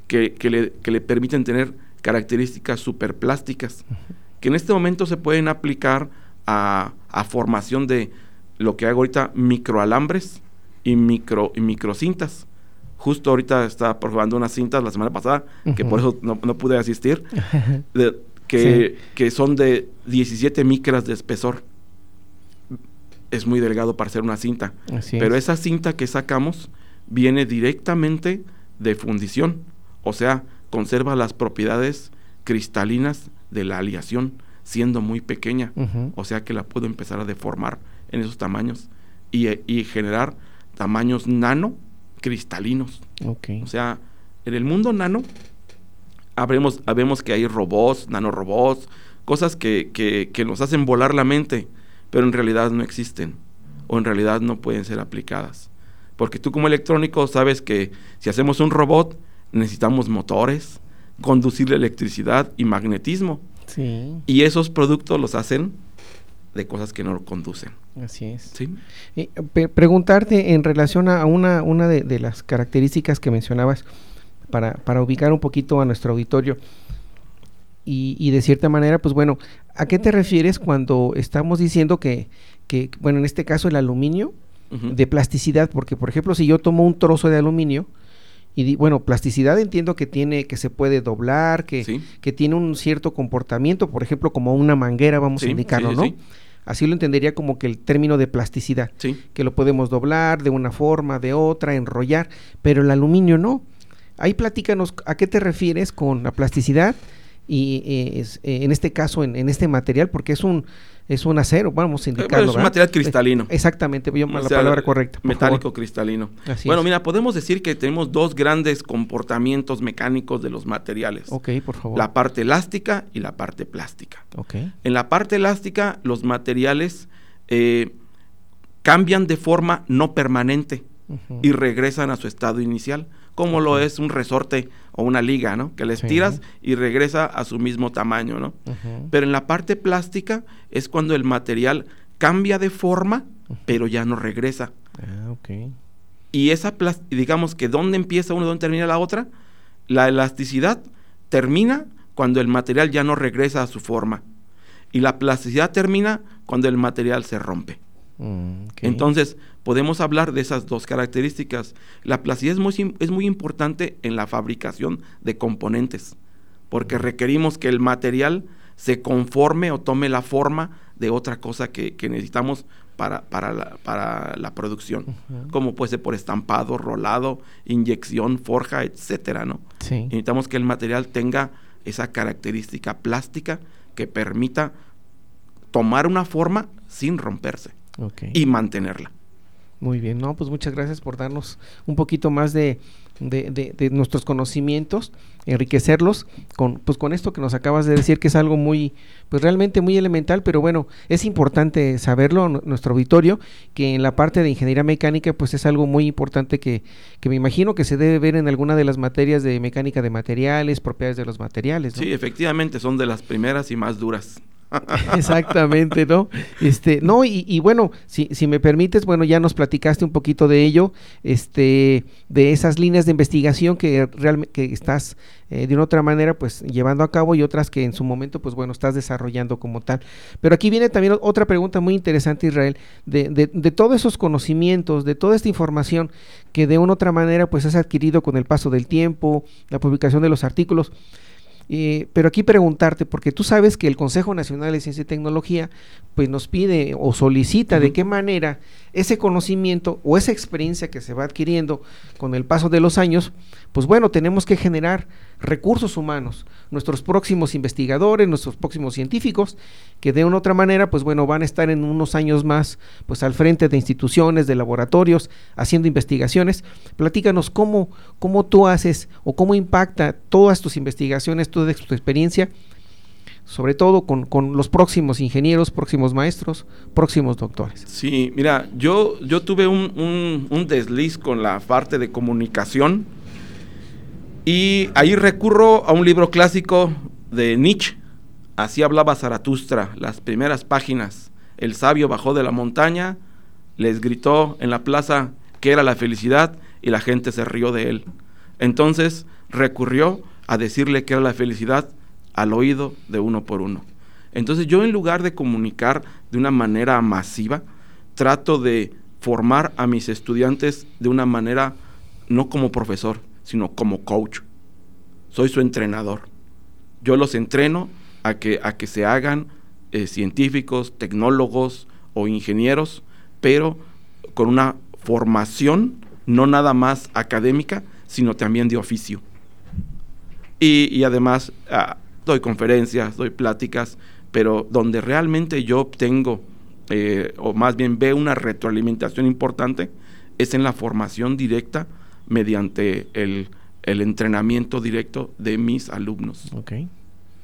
S4: que, le, permiten tener características superplásticas, que en este momento se pueden aplicar a, formación de lo que hago ahorita, microalambres y, micro, y microcintas. Justo ahorita estaba probando unas cintas la semana pasada, que por eso no, pude asistir, [laughs] que, que son de 17 micras de espesor. Es muy delgado para hacer una cinta. pero esa cinta que sacamos viene directamente de fundición o sea, conserva las propiedades cristalinas de la aleación, siendo muy pequeña, o sea que la puedo empezar a deformar en esos tamaños y, generar tamaños nano cristalinos. O sea, en el mundo nano habremos, habemos que hay robots, nanorobots, cosas que, que, que nos hacen volar la mente, pero en realidad no existen o en realidad no pueden ser aplicadas. Porque tú como electrónico sabes que si hacemos un robot, necesitamos motores, conducir electricidad y magnetismo. Y esos productos los hacen de cosas que no conducen.
S3: Así es. preguntarte en relación a una, una de, las características que mencionabas para, para, ubicar un poquito a nuestro auditorio. Y, y, de cierta manera, pues bueno, ¿a qué te refieres cuando estamos diciendo que, que bueno, en este caso el aluminio, de plasticidad? Porque, por ejemplo, si yo tomo un trozo de aluminio, y bueno, plasticidad entiendo que tiene, que se puede doblar, que, que tiene un cierto comportamiento, por ejemplo, como una manguera, vamos a indicarlo, ¿no? Así lo entendería como que el término de plasticidad, que lo podemos doblar de una forma, de otra, enrollar, pero el aluminio no. Ahí platícanos a qué te refieres con la plasticidad y eh, eh, en este caso en, en, este material, porque es un es un acero, vamos a indicarlo.
S4: es un material cristalino.
S3: Exactamente, yo, la palabra correcta.
S4: Metálico cristalino. bueno, mira, podemos decir que tenemos dos grandes comportamientos mecánicos de los materiales.
S3: Ok, por favor.
S4: La parte elástica y la parte plástica.
S3: Ok.
S4: En la parte elástica, los materiales eh, cambian de forma no permanente y regresan a su estado inicial, como lo es un resorte o una liga, ¿no? Que le estiras y regresa a su mismo tamaño, ¿no? Pero en la parte plástica es cuando el material cambia de forma, pero ya no regresa.
S3: Ah, ok.
S4: Y esa, digamos que dónde empieza uno y dónde termina la otra, la elasticidad termina cuando el material ya no regresa a su forma. Y la plasticidad termina cuando el material se rompe. Mm, Entonces, podemos hablar de esas dos características. La placidad es muy, es muy importante en la fabricación de componentes, porque requerimos que el material se conforme o tome la forma de otra cosa que, necesitamos para, para, la, para la producción, como puede ser por estampado, rolado, inyección, forja, etcétera, ¿no? Necesitamos que el material tenga esa característica plástica que permita tomar una forma sin romperse y mantenerla.
S3: Muy bien, no, pues muchas gracias por darnos un poquito más de, de, nuestros conocimientos, enriquecerlos con, pues con esto que nos acabas de decir, que es algo muy, pues realmente muy elemental, pero bueno, es importante saberlo, nuestro auditorio, que en la parte de ingeniería mecánica, pues es algo muy importante que, que me imagino que se debe ver en alguna de las materias de mecánica de materiales, propiedades de los materiales.
S4: Sí, efectivamente, son de las primeras y más duras [laughs]
S3: Exactamente, ¿no? Este, no, y, y bueno, si, si, me permites, bueno, ya nos platicaste un poquito de ello, este, de esas líneas de investigación que realmente que estás eh, de una otra manera, pues llevando a cabo y otras que en su momento, pues bueno, estás desarrollando como tal. Pero aquí viene también otra pregunta muy interesante, Israel, de, de, de todos esos conocimientos, de toda esta información que de una otra manera, pues has adquirido con el paso del tiempo, la publicación de los artículos. Eh, pero aquí preguntarte, porque tú sabes que el Consejo Nacional de Ciencia y Tecnología pues nos pide o solicita uh -huh. de qué manera ese conocimiento o esa experiencia que se va adquiriendo con el paso de los años, pues bueno, tenemos que generar recursos humanos, nuestros próximos investigadores, nuestros próximos científicos, que de una otra manera, pues bueno, van a estar en unos años más, pues al frente de instituciones, de laboratorios, haciendo investigaciones. Platícanos cómo, cómo tú haces o cómo impacta todas tus investigaciones, toda tu experiencia, sobre todo con, con, los próximos ingenieros, próximos maestros, próximos doctores.
S4: Sí, mira, yo, yo tuve un, un desliz con la parte de comunicación y ahí recurro a un libro clásico de Nietzsche, así hablaba Zaratustra, las primeras páginas. El sabio bajó de la montaña, les gritó en la plaza que era la felicidad y la gente se rió de él. Entonces recurrió a decirle que era la felicidad al oído de uno por uno. Entonces yo en lugar de comunicar de una manera masiva, trato de formar a mis estudiantes de una manera no como profesor, sino como coach. Soy su entrenador. Yo los entreno a que, a que se hagan eh, científicos, tecnólogos o ingenieros, pero con una formación no nada más académica, sino también de oficio. Y, y además ah, doy conferencias, doy pláticas, pero donde realmente yo obtengo, eh, o más bien veo una retroalimentación importante, es en la formación directa mediante el, el entrenamiento directo de mis alumnos.
S3: Okay.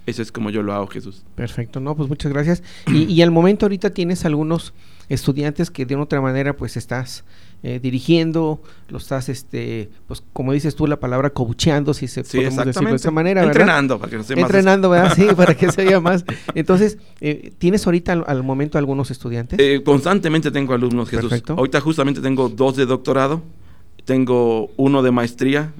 S4: Ese es como yo lo hago, Jesús.
S3: Perfecto, no, pues muchas gracias. Y, y al momento ahorita tienes algunos estudiantes que de una otra manera pues estás eh, dirigiendo, lo estás, este, pues como dices tú la palabra coacheando, si se
S4: sí,
S3: podemos decirlo de esa manera,
S4: Entrenando, para que no sea más
S3: Entrenando, ¿verdad? [laughs] Sí, para que se vea más. Entonces, eh, ¿tienes ahorita al, al, momento algunos estudiantes?
S4: Eh, constantemente tengo alumnos, Jesús.
S3: Perfecto.
S4: Ahorita justamente tengo dos de doctorado, tengo uno de maestría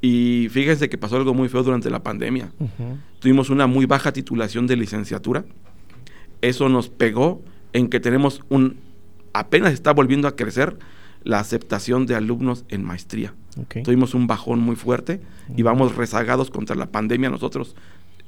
S4: y fíjense que pasó algo muy feo durante la pandemia. Uh -huh. Tuvimos una muy baja titulación de licenciatura. Eso nos pegó en que tenemos un apenas está volviendo a crecer la aceptación de alumnos en maestría.
S3: Okay.
S4: Tuvimos un bajón muy fuerte y vamos rezagados contra la pandemia nosotros.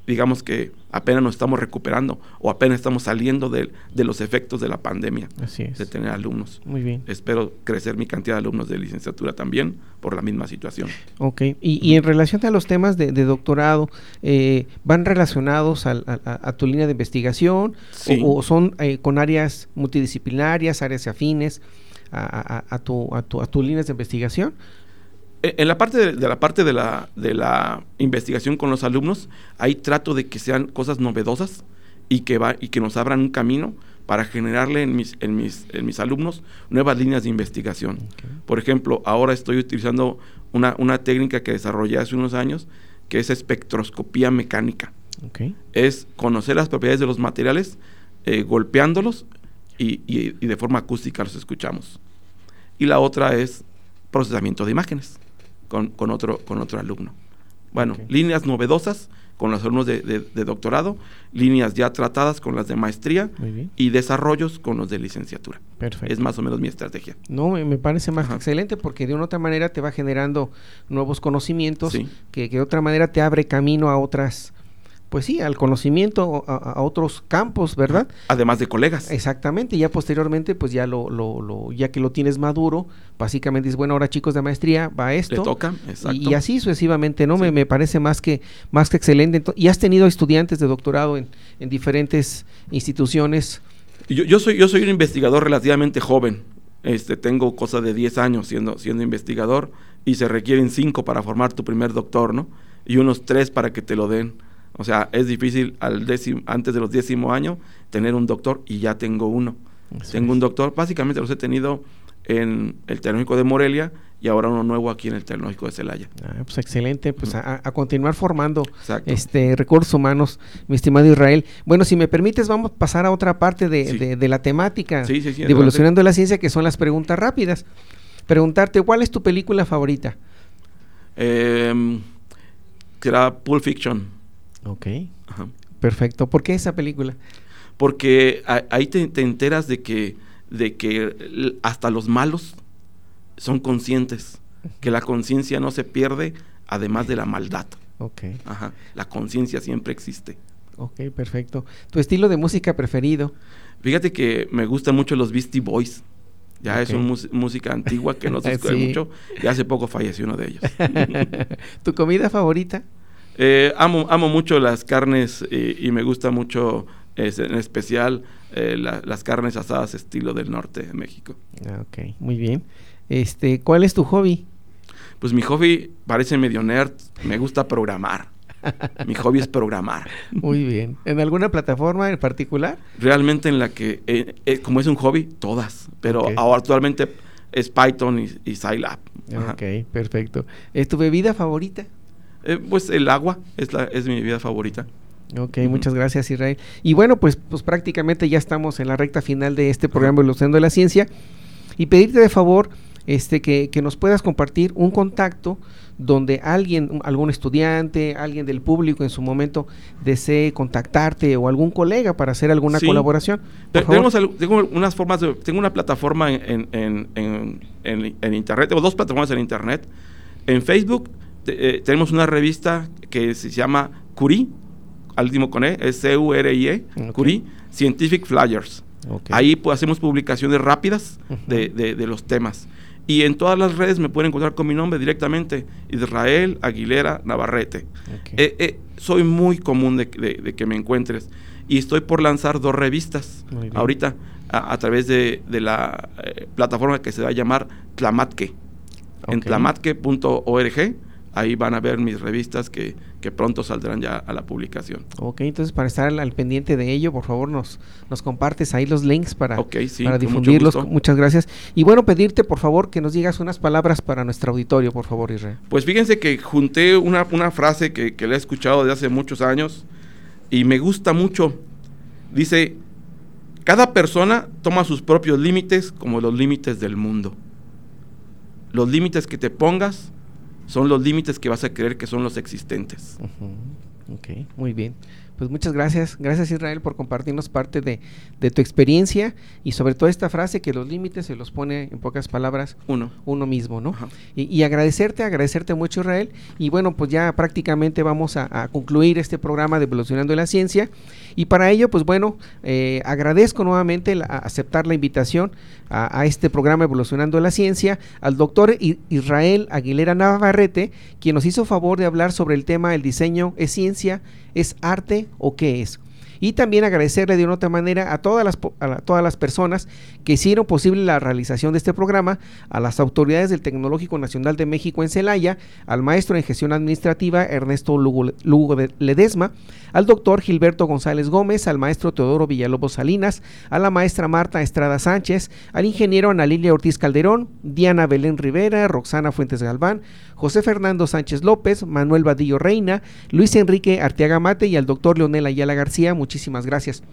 S4: Digamos que apenas nos estamos recuperando o apenas estamos saliendo de, de los efectos de la pandemia.
S3: Así es.
S4: De tener alumnos.
S3: Muy bien.
S4: Espero crecer mi cantidad de alumnos de licenciatura también por la misma situación.
S3: Ok. Y, y en relación a los temas de, de doctorado, eh, ¿van relacionados a, a, a, tu línea de investigación
S4: sí.
S3: o, o, son eh, con áreas multidisciplinarias, áreas afines? A, a, a, tu, a, tu, a tus líneas de investigación?
S4: En la parte de, de, la parte de la, de la investigación con los alumnos, ahí trato de que sean cosas novedosas y que va y que nos abran un camino para generarle en mis, en mis, en mis alumnos nuevas líneas de investigación. Okay. Por ejemplo, ahora estoy utilizando una, una técnica que desarrollé hace unos años, que es espectroscopía mecánica.
S3: Okay.
S4: Es conocer las propiedades de los materiales eh, golpeándolos y, y, y de forma acústica los escuchamos. Y la otra es procesamiento de imágenes con, con, otro, con otro alumno. Bueno, okay. líneas novedosas con los alumnos de, de, de, doctorado, líneas ya tratadas con las de maestría y desarrollos con los de licenciatura.
S3: Perfecto.
S4: Es más o menos mi estrategia.
S3: No, me parece más Ajá. excelente porque de una otra manera te va generando nuevos conocimientos
S4: sí.
S3: que, que de otra manera te abre camino a otras pues sí, al conocimiento, a, a, otros campos, ¿verdad?
S4: Además de colegas.
S3: Exactamente, y ya posteriormente, pues ya lo, lo, lo, ya que lo tienes maduro, básicamente dices, bueno, ahora chicos de maestría, va esto.
S4: Le toca, exacto.
S3: Y, y así sucesivamente, ¿no? Sí. Me, me, parece más que, más que excelente. y has tenido estudiantes de doctorado en, en diferentes instituciones.
S4: Yo, yo, soy, yo soy un investigador relativamente joven. Este, tengo cosa de 10 años siendo, siendo investigador y se requieren 5 para formar tu primer doctor, ¿no? Y unos 3 para que te lo den. O sea, es difícil al décimo, antes de los décimo años tener un doctor y ya tengo uno. Así tengo es. un doctor, básicamente los he tenido en el Tecnológico de Morelia y ahora uno nuevo aquí en el Tecnológico de Celaya.
S3: Ah, pues excelente, pues a, a continuar formando
S4: Exacto.
S3: este recursos humanos, mi estimado Israel. Bueno, si me permites, vamos a pasar a otra parte de,
S4: Sí.
S3: de- de la temática
S4: Sí, sí, sí,
S3: de. Evolucionando la Ciencia, que son las preguntas rápidas. Preguntarte, ¿cuál es tu película favorita?
S4: Em, que era Pulp Fiction.
S3: Ok,
S4: Ajá.
S3: perfecto. ¿Por qué esa película?
S4: Porque a- ahí te, te enteras de que, de que hasta los malos son conscientes, que la conciencia no se pierde, además de la maldad.
S3: Ok,
S4: Ajá. La conciencia siempre existe.
S3: ok, perfecto. ¿Tu estilo de música preferido?
S4: Fíjate que me gustan mucho los Beastie Boys. Ya es una música antigua que no se [laughs] escucha
S3: Sí.
S4: mucho. Y hace poco falleció uno de ellos. [laughs]
S3: ¿Tu comida favorita?
S4: Eh, amo, amo mucho las carnes eh, y me gusta mucho, es- en especial, eh, la- las carnes asadas estilo del norte de México.
S3: Ah, ok, muy bien. Este, ¿cuál es tu hobby?
S4: Pues mi hobby parece medio nerd, me gusta programar. Mi hobby es programar. [laughs]
S3: Muy bien. ¿En alguna plataforma en particular?
S4: Realmente en la que, eh, eh, como es un hobby, todas. Pero ahora actualmente es Python y, y Scilab. Ajá.
S3: Ok, perfecto. ¿Es tu bebida favorita?
S4: Eh, pues el agua es, la, es mi bebida favorita.
S3: Ok, muchas gracias Israel. Y bueno, pues, pues prácticamente ya estamos en la recta final de este programa Evolucionando la Ciencia y pedirte de favor este, que, que nos puedas compartir un contacto donde alguien, algún estudiante, alguien del público en su momento desee contactarte o algún colega para hacer alguna
S4: Sí.
S3: colaboración.
S4: Tenemos tengo unas formas de- tengo una plataforma en, en, en, en- en- en internet, tengo dos plataformas en internet. En Facebook te- eh, tenemos una revista que se llama Curie, al último con E, es C-U-R-I-E,
S3: Ok.
S4: Curie, Scientific Flyers.
S3: Ok.
S4: Ahí pues, hacemos publicaciones rápidas de, de- de los temas. Y en todas las redes me pueden encontrar con mi nombre directamente, Israel Aguilera Navarrete.
S3: Ok.
S4: Eh, eh, soy muy común de, de- que me encuentres. Y estoy por lanzar dos revistas ahorita a, a través de, la eh, plataforma que se va a llamar Tlamatque. En tlamatque.org, ahí van a ver mis revistas que, que pronto saldrán ya a la publicación.
S3: Ok, entonces para estar al, al pendiente de ello, por favor nos, nos compartes ahí los links para,
S4: sí,
S3: para difundirlos. Muchas gracias. Y bueno, pedirte por favor que nos digas unas palabras para nuestro auditorio, por favor, Israel.
S4: Pues fíjense que junté una, una frase que, que la he escuchado de hace muchos años y me gusta mucho. Dice, cada persona toma sus propios límites como los límites del mundo. Los límites que te pongas son los límites que vas a creer que son los existentes.
S3: Ujú, Ok, muy bien. Pues muchas gracias. Gracias Israel por compartirnos parte de, de tu experiencia y sobre todo esta frase que los límites se los pone en pocas palabras
S4: Uno.
S3: uno mismo, ¿no? Y, y agradecerte, agradecerte mucho Israel. Y bueno, pues ya prácticamente vamos a, a concluir este programa de Evolucionando la Ciencia. Y para ello, pues bueno, eh, agradezco nuevamente la- aceptar la invitación a, a este programa Evolucionando la Ciencia al doctor Israel Aguilera Navarrete, quien nos hizo favor de hablar sobre el tema el diseño es ciencia, es arte o qué es. Y también agradecerle de una otra manera a todas las, a todas las personas que hicieron posible la realización de este programa, a las autoridades del Tecnológico Nacional de México en Celaya, al maestro en gestión administrativa Ernesto Lugo, Lugo de- Ledesma, al doctor Gilberto González Gómez, al maestro Teodoro Villalobos Salinas, a la maestra Marta Estrada Sánchez, al ingeniero Ana Lilia Ortiz Calderón, Diana Belén Rivera, Roxana Fuentes Galván, José Fernando Sánchez López, Manuel Vadillo Reina, Luis Enrique Arteaga Mate y al doctor Leonel Ayala García. Muchísimas gracias.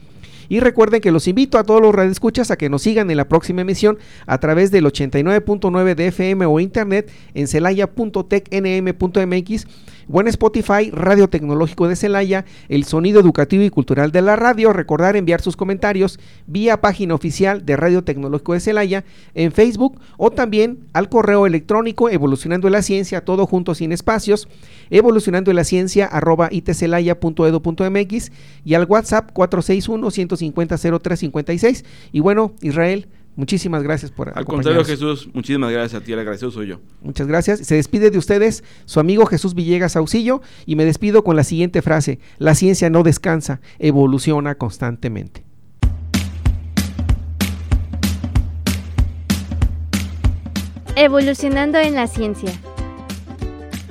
S3: Y recuerden que los invito a todos los radioescuchas a que nos sigan en la próxima emisión a través del 89.9 de FM o internet en celaya.tecnm.mx o en Spotify, Radio Tecnológico de Celaya, el sonido educativo y cultural de la radio. Recordar enviar sus comentarios vía página oficial de Radio Tecnológico de Celaya en Facebook o también al correo electrónico evolucionando la ciencia, todo junto sin espacios, evolucionando la ciencia arroba itcelaya.edu.mx y al WhatsApp 461 150 0356. Y bueno, Israel, muchísimas gracias por
S4: Al contrario. Jesús, muchísimas gracias a ti, el agradecido soy yo.
S3: Muchas gracias. Se despide de ustedes su amigo Jesús Villegas Auxillo y me despido con la siguiente frase. La ciencia no descansa, evoluciona constantemente.
S1: Evolucionando en la ciencia.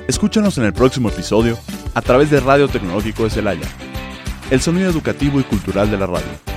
S2: Escúchanos en el próximo episodio a través de Radio Tecnológico de Celaya, el sonido educativo y cultural de la radio.